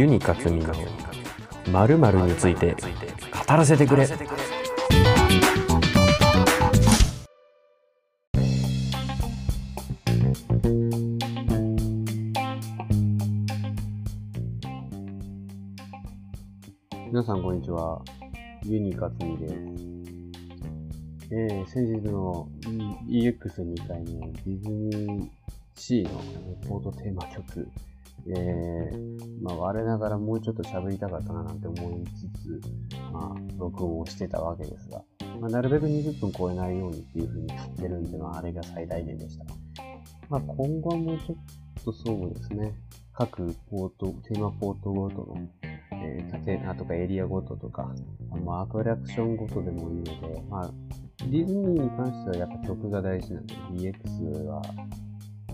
ユニカツミの〇〇について語らせてくれ。皆さんこんにちは。ユニカツミです。えー、先日の EX2 回のディズニーシーのレポートテーマ曲、えー、まあ、我ながらもうちょっと喋りたかったななんて思いつつ、まあ、録音をしてたわけですが、まあ、なるべく20分超えないようにっていう風にやってるんで、まあ、あれが最大限でした。まあ、今後はもうちょっとそうですね、各ポート、テーマポートごとの、えー、縦とかエリアごととか、まあ、アトラクションごとでもいいので、まあ、ディズニーに関してはやっぱ曲が大事なんで、DX は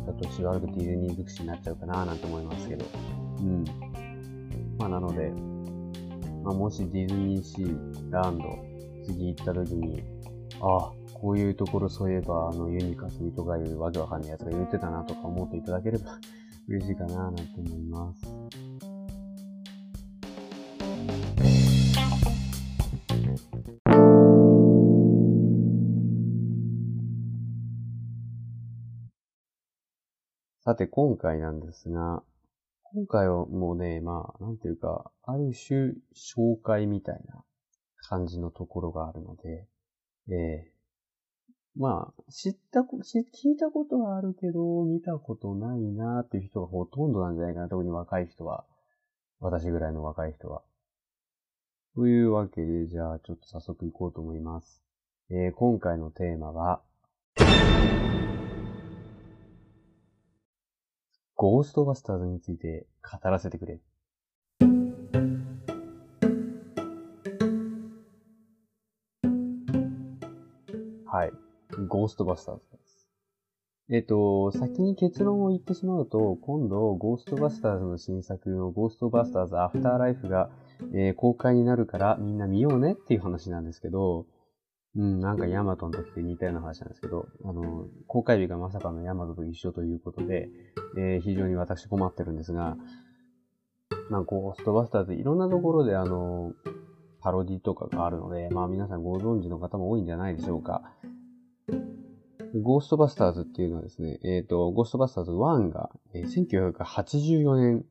だとしばらくディズニー尽くしになっちゃうかななんて思いますけど。うん。まあなので、まあもしディズニーシーランド次行った時に、ああ、こういうところそういえばあのユニカスミとかいうわけわかんないやつが言ってたなとか思っていただければ嬉しいかななんて思います。さて、今回なんですが、今回はもうね、まあ、なんていうか、ある種、紹介みたいな感じのところがあるので、ええー、まあ、知ったこ、聞いたことはあるけど、見たことないなーっていう人がほとんどなんじゃないかな。特に若い人は。私ぐらいの若い人は。というわけで、じゃあ、ちょっと早速行こうと思います。えー、今回のテーマは、ゴーストバスターズについて語らせてくれ。はい。ゴーストバスターズです。えっ、と、先に結論を言ってしまうと、今度、ゴーストバスターズの新作のゴーストバスターズアフターライフが、えー、公開になるからみんな見ようねっていう話なんですけど、うん、なんかヤマトの時と似たような話なんですけど、あの、公開日がまさかのヤマトと一緒ということで、えー、非常に私困ってるんですが、まあ、ゴーストバスターズいろんなところであの、パロディとかがあるので、まあ皆さんご存知の方も多いんじゃないでしょうか。ゴーストバスターズっていうのはですね、えっ、ー、と、ゴーストバスターズ1が、えー、1984年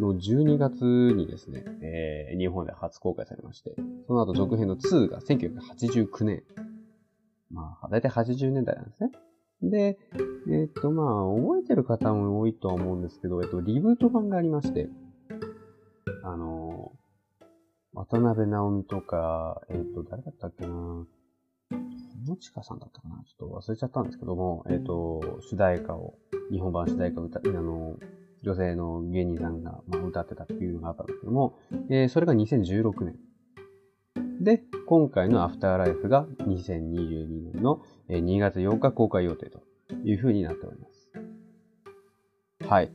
の12月にですね、えー、日本で初公開されまして、その後続編の2が1989年。まあ、だいたい80年代なんですね。で、えっ、と、まあ、覚えてる方も多いとは思うんですけど、えっと、リブート版がありまして、あの、渡辺直美とか、えっと、誰だったっけな友近さんだったかなちょっと忘れちゃったんですけども、えっと、主題歌を、日本版主題歌歌、あの、女性の芸人さんが、まあ、歌ってたっていうのがあったんですけども、えー、それが2016年。で、今回のアフターライフが2022年の2月8日公開予定という風になっております。はい。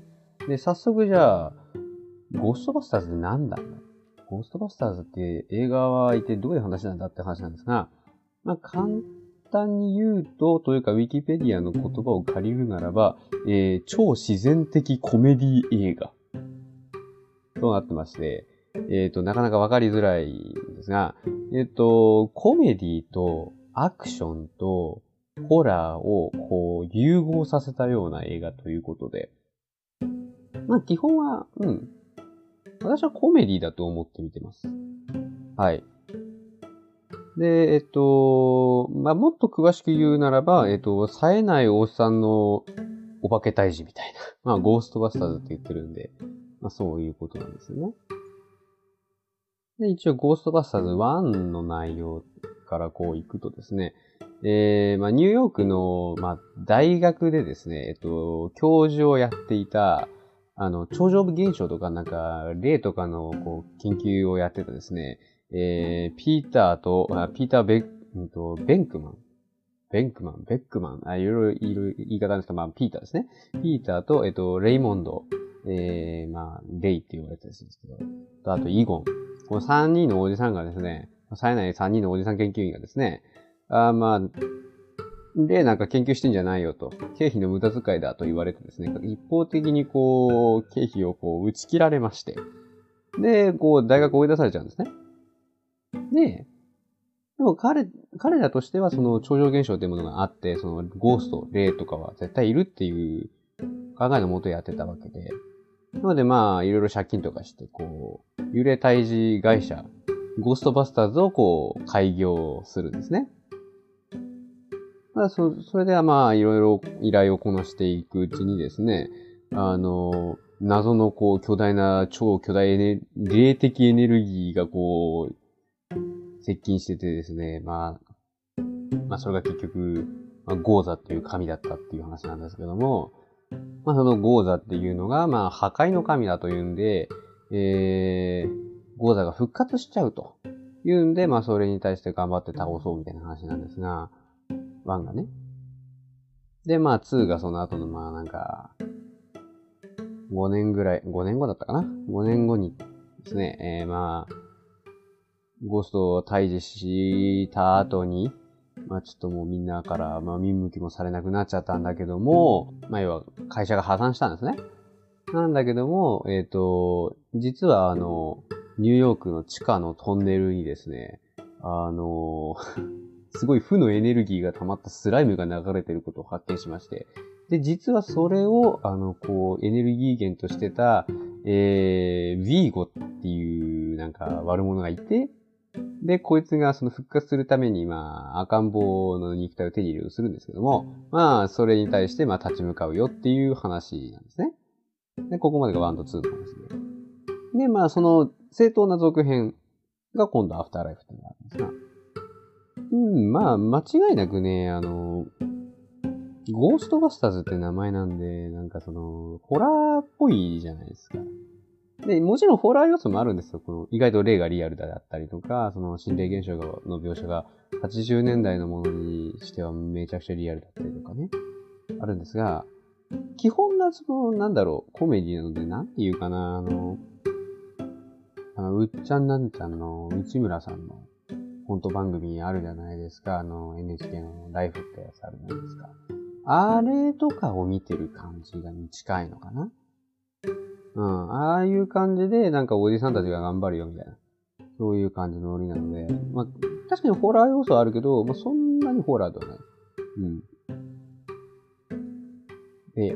で、早速じゃあ、ゴーストバスターズって何だゴーストバスターズって映画は一体どういう話なんだって話なんですが、まあ、簡単に言うと、というか、ウィキペディアの言葉を借りるならば、えー、超自然的コメディ映画となってまして、えっ、ー、と、なかなかわかりづらいんですが、えっ、ー、と、コメディとアクションとホラーをこう融合させたような映画ということで、まあ基本は、うん。私はコメディだと思って見てます。はい。で、えっと、まあ、もっと詳しく言うならば、えっと、冴えないおっさんのお化け退治みたいな。まあ、ゴーストバスターズって言ってるんで、まあ、そういうことなんですよね。で、一応、ゴーストバスターズ1の内容からこう行くとですね、えー、まあ、ニューヨークの、まあ、大学でですね、えっと、教授をやっていた、あの、超常現象とか、なんか、例とかの、こう、研究をやってたですね、えー、ピーターと、あピーターベッ、うんと、ベンクマン。ベンクマン、ベックマン、あいろいろいる言い方なんですけど、まあ、ピーターですね。ピーターと、えっと、レイモンド、えー、まあ、レイって言われてるんですけど、と、あと、イゴン。この3人のおじさんがですね、冴えない3人のおじさん研究員がですね、あまあ、で、なんか研究してんじゃないよと。経費の無駄遣いだと言われてですね、一方的にこう、経費をこう、打ち切られまして。で、こう、大学追い出されちゃうんですね。で、でも彼、彼らとしてはその超常現象というものがあって、そのゴースト、霊とかは絶対いるっていう考えのもとやってたわけで。なのでまあ、いろいろ借金とかして、こう、幽霊退治会社、ゴーストバスターズをこう、開業するんですね。まあ、そ、それではまあ、いろいろ依頼をこなしていくうちにですね、あの、謎のこう、巨大な、超巨大エネ、霊的エネルギーがこう、接近しててですね、まあ、まあそれが結局、まあ、ゴーザっていう神だったっていう話なんですけども、まあそのゴーザっていうのが、まあ破壊の神だというんで、えー、ゴーザが復活しちゃうというんで、まあそれに対して頑張って倒そうみたいな話なんですが、1がね。で、まあ2がその後の、まあなんか、5年ぐらい、5年後だったかな ?5 年後にですね、えー、まあ、ゴーストを退治した後に、まあちょっともうみんなから、まあ見向きもされなくなっちゃったんだけども、まあ要は会社が破産したんですね。なんだけども、えっ、ー、と、実はあの、ニューヨークの地下のトンネルにですね、あの、すごい負のエネルギーが溜まったスライムが流れてることを発見しまして、で、実はそれを、あの、こう、エネルギー源としてた、えー、ビーゴっていう、なんか、悪者がいて、で、こいつがその復活するために、まあ、赤ん坊の肉体を手に入れようとするんですけども、まあ、それに対して、まあ、立ち向かうよっていう話なんですね。で、ここまでが1と2の話で。で、まあ、その正当な続編が今度アフターライフっていうのがあるんですが、うん、まあ、間違いなくね、あの、ゴーストバスターズって名前なんで、なんかその、ホラーっぽいじゃないですか。で、もちろんホラー要素もあるんですよ。この意外と霊がリアルだったりとか、その心霊現象の描写が80年代のものにしてはめちゃくちゃリアルだったりとかね。あるんですが、基本がその、なんだろう、コメディなので、なんて言うかな、あの、あの、うっちゃんなんちゃんの内村さんのコント番組あるじゃないですか。あの、NHK のライフってやつあるじゃないですか。あれとかを見てる感じが近いのかなうん。ああいう感じで、なんかおじさんたちが頑張るよ、みたいな。そういう感じのノリなので、まあ、確かにホラー要素はあるけど、まあ、そんなにホラーではない。うん。で、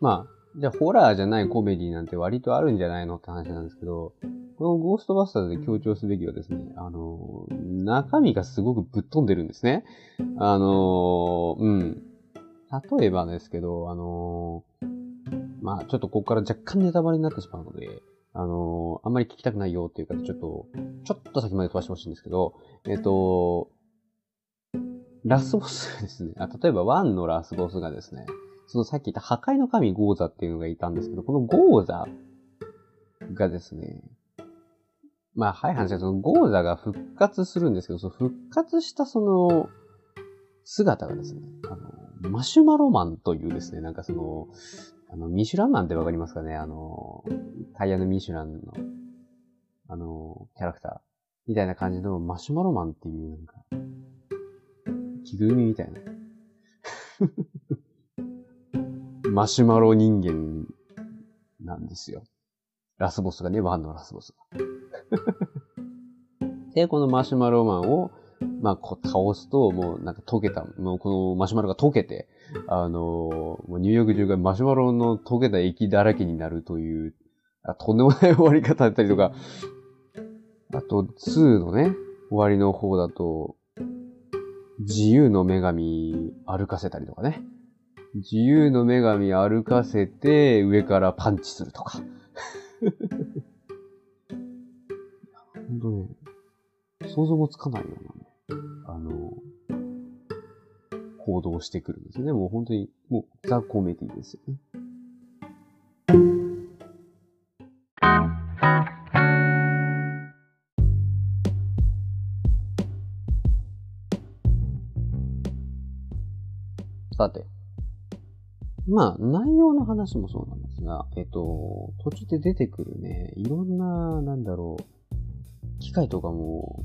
まあ、じゃあホラーじゃないコメディなんて割とあるんじゃないのって話なんですけど、このゴーストバスターズで強調すべきはですね、あの、中身がすごくぶっ飛んでるんですね。あの、うん。例えばですけど、あの、まあ、ちょっとここから若干ネタバレになってしまうので、あのー、あんまり聞きたくないよっていう方、ちょっと、ちょっと先まで飛ばしてほしいんですけど、えっ、ー、と、ラスボスですね。あ、例えば1のラスボスがですね、そのさっき言った破壊の神ゴーザっていうのがいたんですけど、このゴーザがですね、まあ、はい話はそのゴーザが復活するんですけど、その復活したその姿がですね、あの、マシュマロマンというですね、なんかその、あの、ミシュランマンってわかりますかね？あの、タイヤのミシュランの、あの、キャラクター。みたいな感じのマシュマロマンっていうなんか、着ぐるみみたいな。マシュマロ人間なんですよ。ラスボスがね、ワンのラスボスが。で、このマシュマロマンを、まあ、こう倒すと、もうなんか溶けた、もうこのマシュマロが溶けて、あの、もうニューヨーク中がマシュマロの溶けた液だらけになるという、あとんでもない終わり方だったりとか、あと、2のね、終わりの方だと、自由の女神歩かせたりとかね。自由の女神歩かせて、上からパンチするとか。本当ね、想像もつかないよなね、あの、行動してくるんですよね。もう本当に、もうザ・コメディですよね。さて。まあ、内容の話もそうなんですが、えっと、途中で出てくるね、いろんな、なんだろう、機械とかも、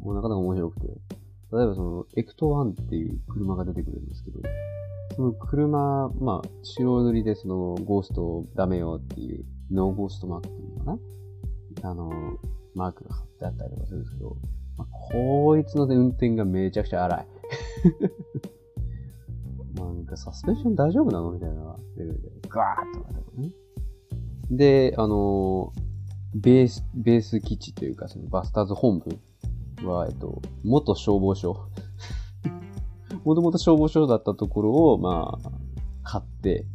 もうなかなか面白くて。例えばその、エクト1っていう車が出てくるんですけど、その車、まあ、白塗りでその、ゴーストダメよっていう、ノーゴーストマークっていうのかな？あの、マークが貼ってあったりとかするんですけど、まあ、こいつのね運転がめちゃくちゃ荒い。なんかサスペンション大丈夫なの？みたいなレベルで、ガーッとかね。で、あの、ベース、ベース基地というか、そのバスターズ本部は、えっと、元消防署。もともと消防署だったところを、まあ、買って、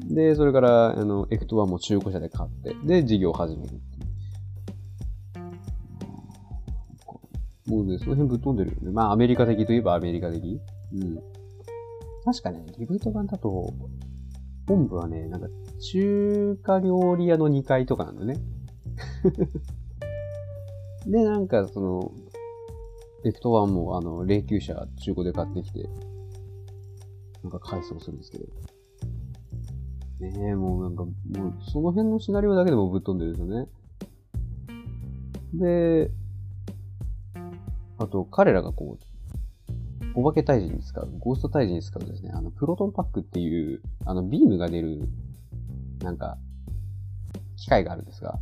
で、それから、あの、エクトはも中古車で買って、で、事業を始めるもうね、その辺ぶっ飛んでるよね。まあ、アメリカ的といえばアメリカ的。うん。確かね、リブート版だと、本部はね、なんか、中華料理屋の2階とかなのね。で、なんか、その、エクトワンも、あの、霊柩車中古で買ってきて、なんか改装するんですけど。ねえ、もうなんか、もう、その辺のシナリオだけでもぶっ飛んでるんですよね。で、あと、彼らがこう、お化け退治に使う、ゴースト退治に使うですね、あの、プロトンパックっていう、あの、ビームが出る、なんか、機械があるんですが、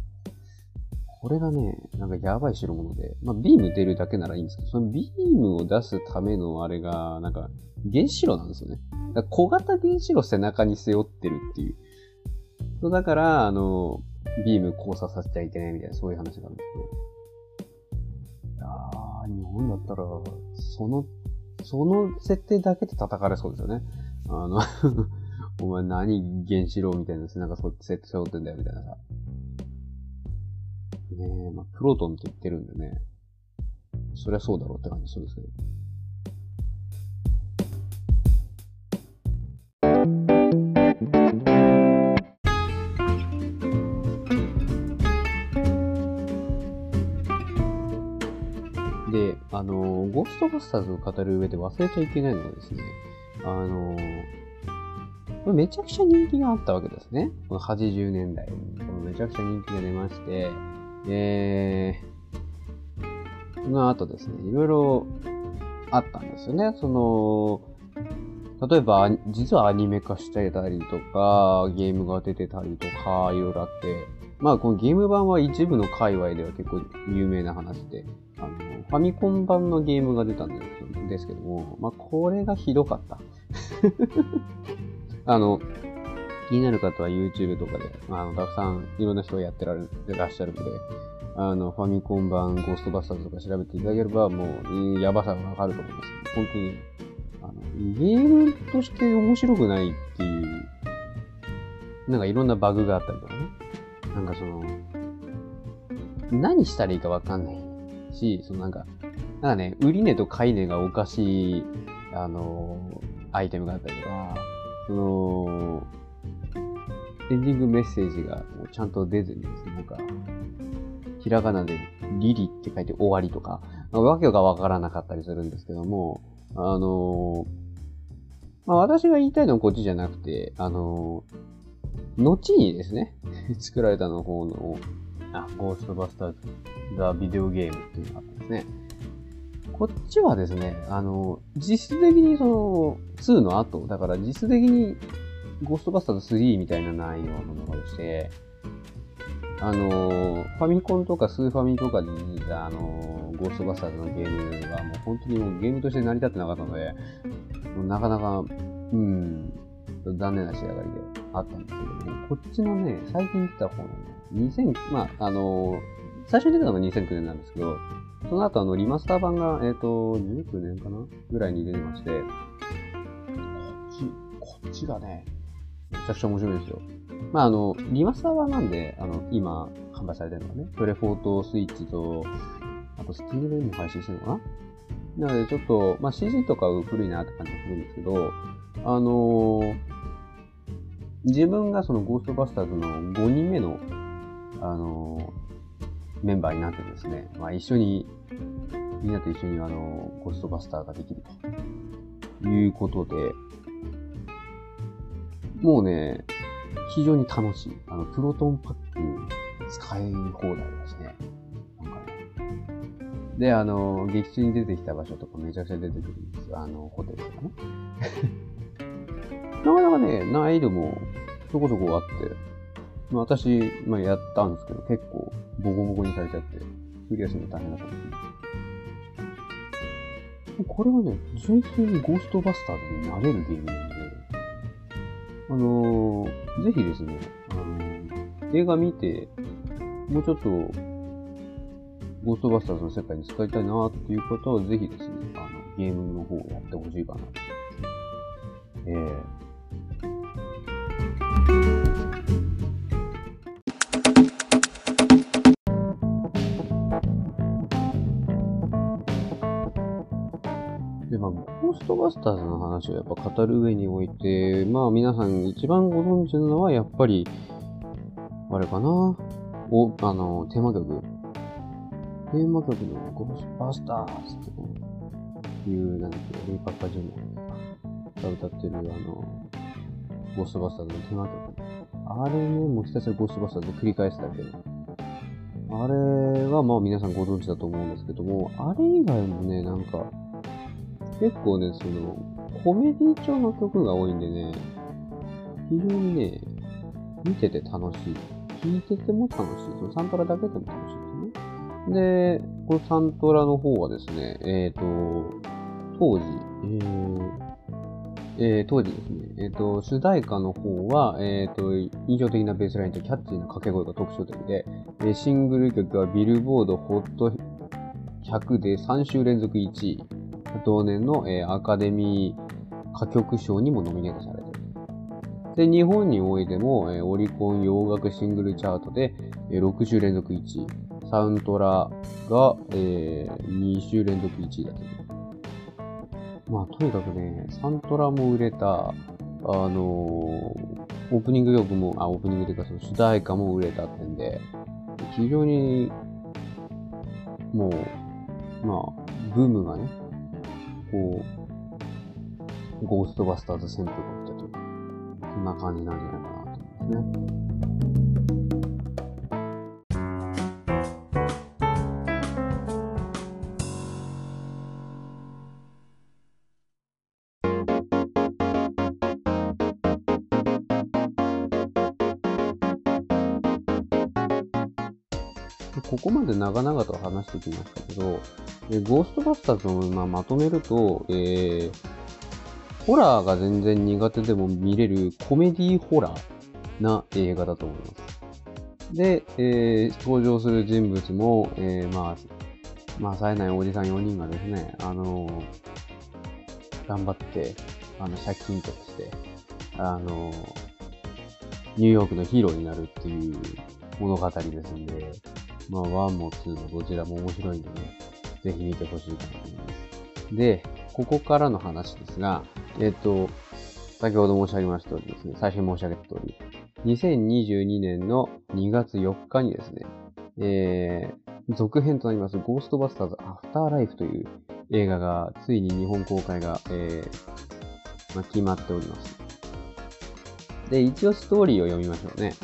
これがね、なんかやばい代物で、まあ、ビーム出るだけならいいんですけど、そのビームを出すためのあれが、なんか、原子炉なんですよね。だ小型原子炉背中に背負ってるっていう。そうだから、あの、ビーム交差させちゃいけないみたいな、そういう話があるんですけど。日本だったら、その、その設定だけで叩かれそうですよね。あの お前何原子炉みたいな背中背負ってんだよみたいなさ。ね、まあ、プロトンって言ってるんでね。そりゃそうだろうって感じするんですけど。であの、ゴーストバスターズを語る上で忘れちゃいけないのはですね、あの、めちゃくちゃ人気があったわけですね。この80年代。このめちゃくちゃ人気が出まして、えー、その後ですね、いろいろあったんですよね。その、例えば、実はアニメ化してたりとか、ゲームが出てたりとか、いろいろあって、まあ、このゲーム版は一部の界隈では結構有名な話で、あの、ファミコン版のゲームが出たんですけども、まあ、これがひどかった。あの、気になる方は YouTube とかで、あの、たくさんいろんな人がやってられらっしゃるので、あの、ファミコン版ゴーストバスターズとか調べていただければ、もう、やばさがわかると思います。本当に、あの、ゲームとして面白くないっていう、なんかいろんなバグがあったりとかね。なんかその、何したらいいかわかんないし、そのなんか、なんかね、売り値と買い値がおかしい、あのアイテムがあったりとか、その、エンディングメッセージがもうちゃんと出ずにですね、なんか、ひらがなでリリって書いて終わりとか、わけがわからなかったりするんですけども、あのまあ、私が言いたいのはこっちじゃなくて、あの後にですね、作られたの方の、あ、ゴーストバスターズ、ザ・ビデオゲームっていうのがあったんですね。こっちはですね、あの、実質的にその、2の後、だから実質的に、ゴーストバスターズ3みたいな内容のものでして、あの、ファミコンとかスーファミとかであの、ゴーストバスターズのゲームはもう本当にもうゲームとして成り立ってなかったので、なかなか、うん、残念な仕上がりであったんですけども、こっちのね、最近出た方のね、2000、まあ、あの、最初に出たのが2009年なんですけど、その後あの、リマスター版が、えっ、ー、と、19年かなぐらいに出てまして、こっち、こっちがね、めちゃくちゃ面白いですよ。まあ、あの、リマスター版なんで、あの、今、販売されてるのがね、プレフォートスイッチと、あと、スティームでも配信してるのかな？なので、ちょっと、まあ、CG とか古いなって感じがするんですけど、あのー、自分がそのゴーストバスターズの5人目の、あのー、メンバーになってですね、まあ、一緒に、みんなと一緒にあの、ゴーストバスターができるということで、もうね、非常に楽しい。あの、プロトンパック使い放題ですね。なんかね、で、あの、劇中に出てきた場所とかめちゃくちゃ出てくるんですよ。あの、ホテルとかね。なかなかね、難易度もそこそこあって、まあ私、まあやったんですけど、結構ボコボコにされちゃって、クリアするの大変だったんです。これはね、純粋にゴーストバスターズになれるゲームなん、あのー、ぜひですね、あのー、映画見て、もうちょっと、ゴーストバスターズの世界に使いたいなっていう方は、ぜひですね、あの、ゲームの方をやってほしいかな。ええーで、まあ、ゴーストバスターズの話をやっぱ語る上において、まあ皆さん一番ご存知なのはやっぱり、あれかな？お、あの、テーマ曲。テーマ曲のゴーストバスターズっていう、なんだっけ、レイパッカジュニアが歌ってるあの、ゴーストバスターズのテーマ曲。あれね、もうひたすらゴーストバスターズで繰り返すだけ。あれはまあ皆さんご存知だと思うんですけども、あれ以外もね、なんか、結構ね、その、コメディ調の曲が多いんでね、非常にね、見てて楽しい。聴いてても楽しい。そのサントラだけでも楽しいですね。で、このサントラの方はですね、えっ、ー、と、当時、えー、えー、当時ですね、えっ、ー、と、主題歌の方は、えっ、ー、と、印象的なベースラインとキャッチーな掛け声が特徴的で、えシングル曲はビルボードホット100で3週連続1位。同年の、えアカデミー歌曲賞にもノミネートされている。で、日本においても、えオリコン洋楽シングルチャートで、え6週連続1位。サウントラが、え2週連続1位だという。まあ、とにかくね、サントラも売れた、あの、オープニング曲も、あ、オープニングというか、主題歌も売れたってんで、非常に、もう、まあ、ブームがね、こう、ゴーストバスターズ旋風が来たという、そんな感じなんじゃないかなと思いますね。ここまで長々と話してきましたけど、えゴーストバスターズをままとめると、えー、ホラーが全然苦手でも見れるコメディホラーな映画だと思います。で、えー、登場する人物も、えー、まあ、まあ、冴えないおじさん4人がですね、あの、頑張って、あの、借金として、あの、ニューヨークのヒーローになるっていう物語ですんで、まあ、1も2もどちらも面白いんでね、ぜひ見てほしいと思います。で、ここからの話ですが、えっ、と、先ほど申し上げました通りですね、最初に申し上げた通り、2022年の2月4日にですね、えー、続編となります、ゴーストバスターズアフターライフという映画が、ついに日本公開が、えー、まあ、決まっております。で、一応ストーリーを読みましょうね。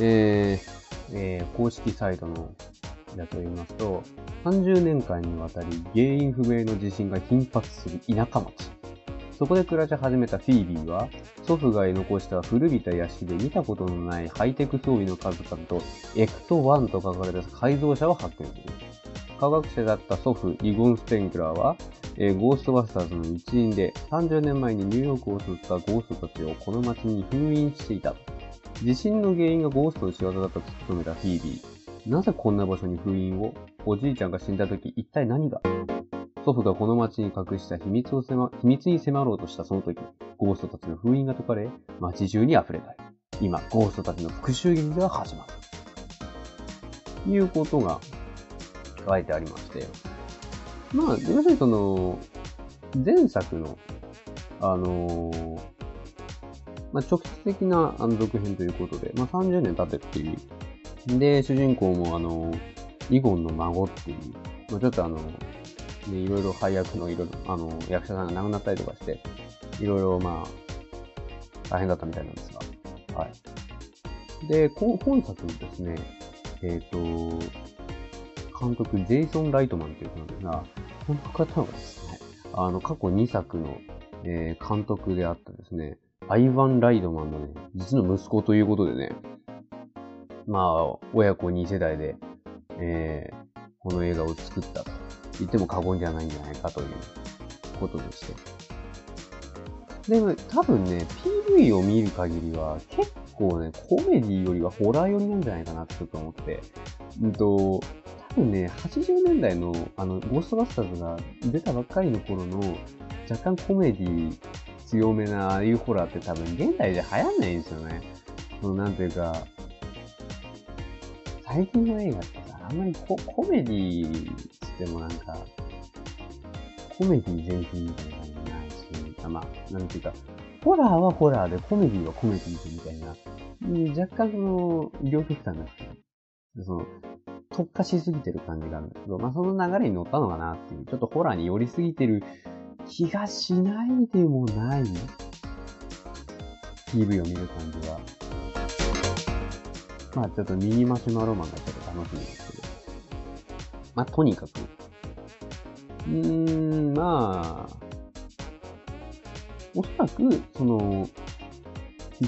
えー、えー、公式サイトのだと言いますと、30年間にわたり原因不明の地震が頻発する田舎町。そこで暮らし始めたフィービーは、祖父が残した古びた屋敷で見たことのないハイテク装備の数々と、エクト1と書かれた改造車を発見する。科学者だった祖父、イゴン・ステンクラーは、えー、ゴーストバスターズの一員で、30年前にニューヨークを襲ったゴーストたちをこの街に封印していた。地震の原因がゴーストの仕業だと突き止めたフィービー。なぜこんな場所に封印を？おじいちゃんが死んだ時、一体何が？祖父がこの町に隠した秘密を迫、秘密に迫ろうとしたその時、ゴーストたちの封印が解かれ、街中に溢れたい。今、ゴーストたちの復讐劇が始まる。ということが書いてありまして。まあ、要するにその、前作の、あのー、まあ、直接的なあの続編ということで、まあ、30年経ってっていう。で、主人公もあの、イゴンの孫っていう、まあ、ちょっとあの、ね、いろいろ配役のいろいろ、あの、役者さんが亡くなったりとかして、いろいろまあ、大変だったみたいなんですが、はい。で、今作にですね、えっ、ー、と、監督、ジェイソン・ライトマンという人なんですが、この方はですね、あの、過去2作の、えー、監督であったですね、アイヴァン・ライドマンのね、実の息子ということでね、まあ、親子2世代で、えー、この映画を作ったと言っても過言じゃないんじゃないかということでして。でも、多分ね、PV を見る限りは、結構ね、コメディよりはホラー寄りなんじゃないかなってちょっと思って。うんと、多分ね、80年代の、あの、ゴーストバスターズが出たばっかりの頃の、若干コメディ強めな、ああいうホラーって多分現代じゃ流行んないんですよね。その、なんていうか、最近の映画ってさ、あんまりココメディしてもなんか、コメディー全品みたいな感じないし、あまあ、なんていうか、ホラーはホラーで、コメディーはコメディでみたいな、若干その、両極端な、その、特化しすぎてる感じがあるんだけど、まあその流れに乗ったのかなっていう、ちょっとホラーに寄りすぎてる気がしないでもない。PV を見る感じは。まあちょっとミニマシュマロマンがちょっと楽しみですけど。まあとにかく。うーん、まあ、おそらく、その、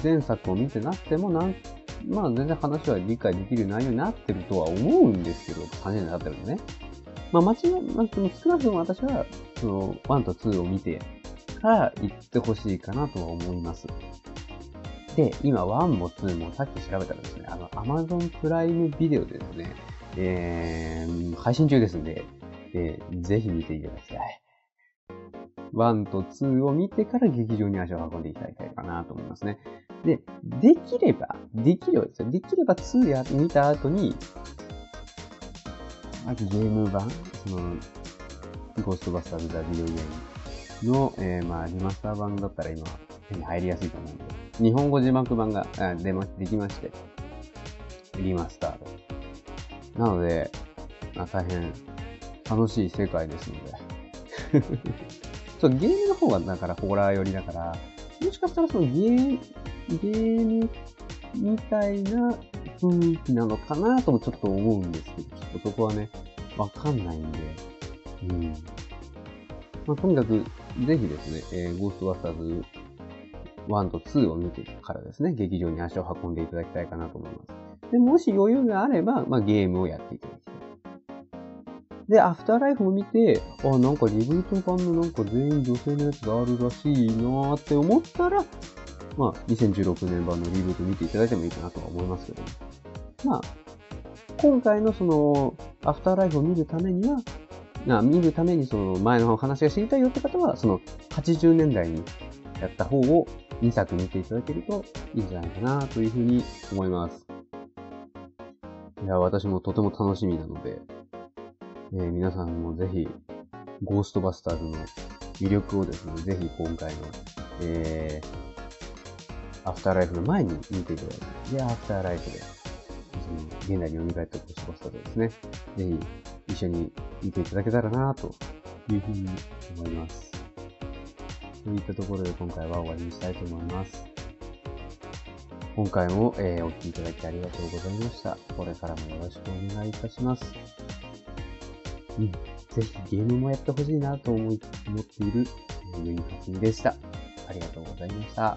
前作を見てなくても、なん、まあ全然話は理解できる内容になってるとは思うんですけど、3年経ってるんでね。まあ間違いなく、少なくとも私は、その、1と2を見てから行ってほしいかなとは思います。で、今1も2もさっき調べたらですね、あの、Amazon プライムビデオでですね、えー、配信中ですんで、えー、ぜひ見ていただきたい。1と2を見てから劇場に足を運んでいただきたいかなと思いますね。で、できれば、できればですよ。できれば2や見た後に、まずゲーム版、その、ゴーストバスターズ・ザ・ビデオゲームの、えー、まあ、リマスター版だったら今、手に入りやすいと思うんで、日本語字幕版があ出ま、できまして、リマスタード。なので、まあ、大変楽しい世界ですので そう、ゲームの方がだからホラー寄りだから、もしかしたらそのゲー、ゲームみたいな雰囲気なのかなともちょっと思うんですけど、ちょっとそこはね、わかんないんで、うん。まあ、とにかく、ぜひですね、えー、ゴーストバスターズ1と2を見てからですね、劇場に足を運んでいただきたいかなと思います。で、もし余裕があれば、まあ、ゲームをやっていただきたい。で、アフターライフを見て、あ、なんかリブート版のなんか全員女性のやつがあるらしいなーって思ったら、まあ、2016年版のリブート見ていただいてもいいかなとは思いますけど、ね、まあ、今回のその、アフターライフを見るためには、な見るためにその前の話が知りたいよって方は、その80年代にやった方を2作見ていただけるといいんじゃないかなというふうに思います。いや、私もとても楽しみなので、えー、皆さんもぜひ、ゴーストバスターズの魅力をですね、ぜひ今回の、えー、アフターライフの前に見ていただいて、で、アフターライフで、現代に蘇ったゴーストバスターズですね、ぜひ一緒に見ていただけたらなというふうに思います。といったところで今回は終わりにしたいと思います。今回も、えー、お聴きいただきありがとうございました。これからもよろしくお願いいたします。うん、ぜひゲームもやってほしいなと思い思っているユニカツミでした。ありがとうございました。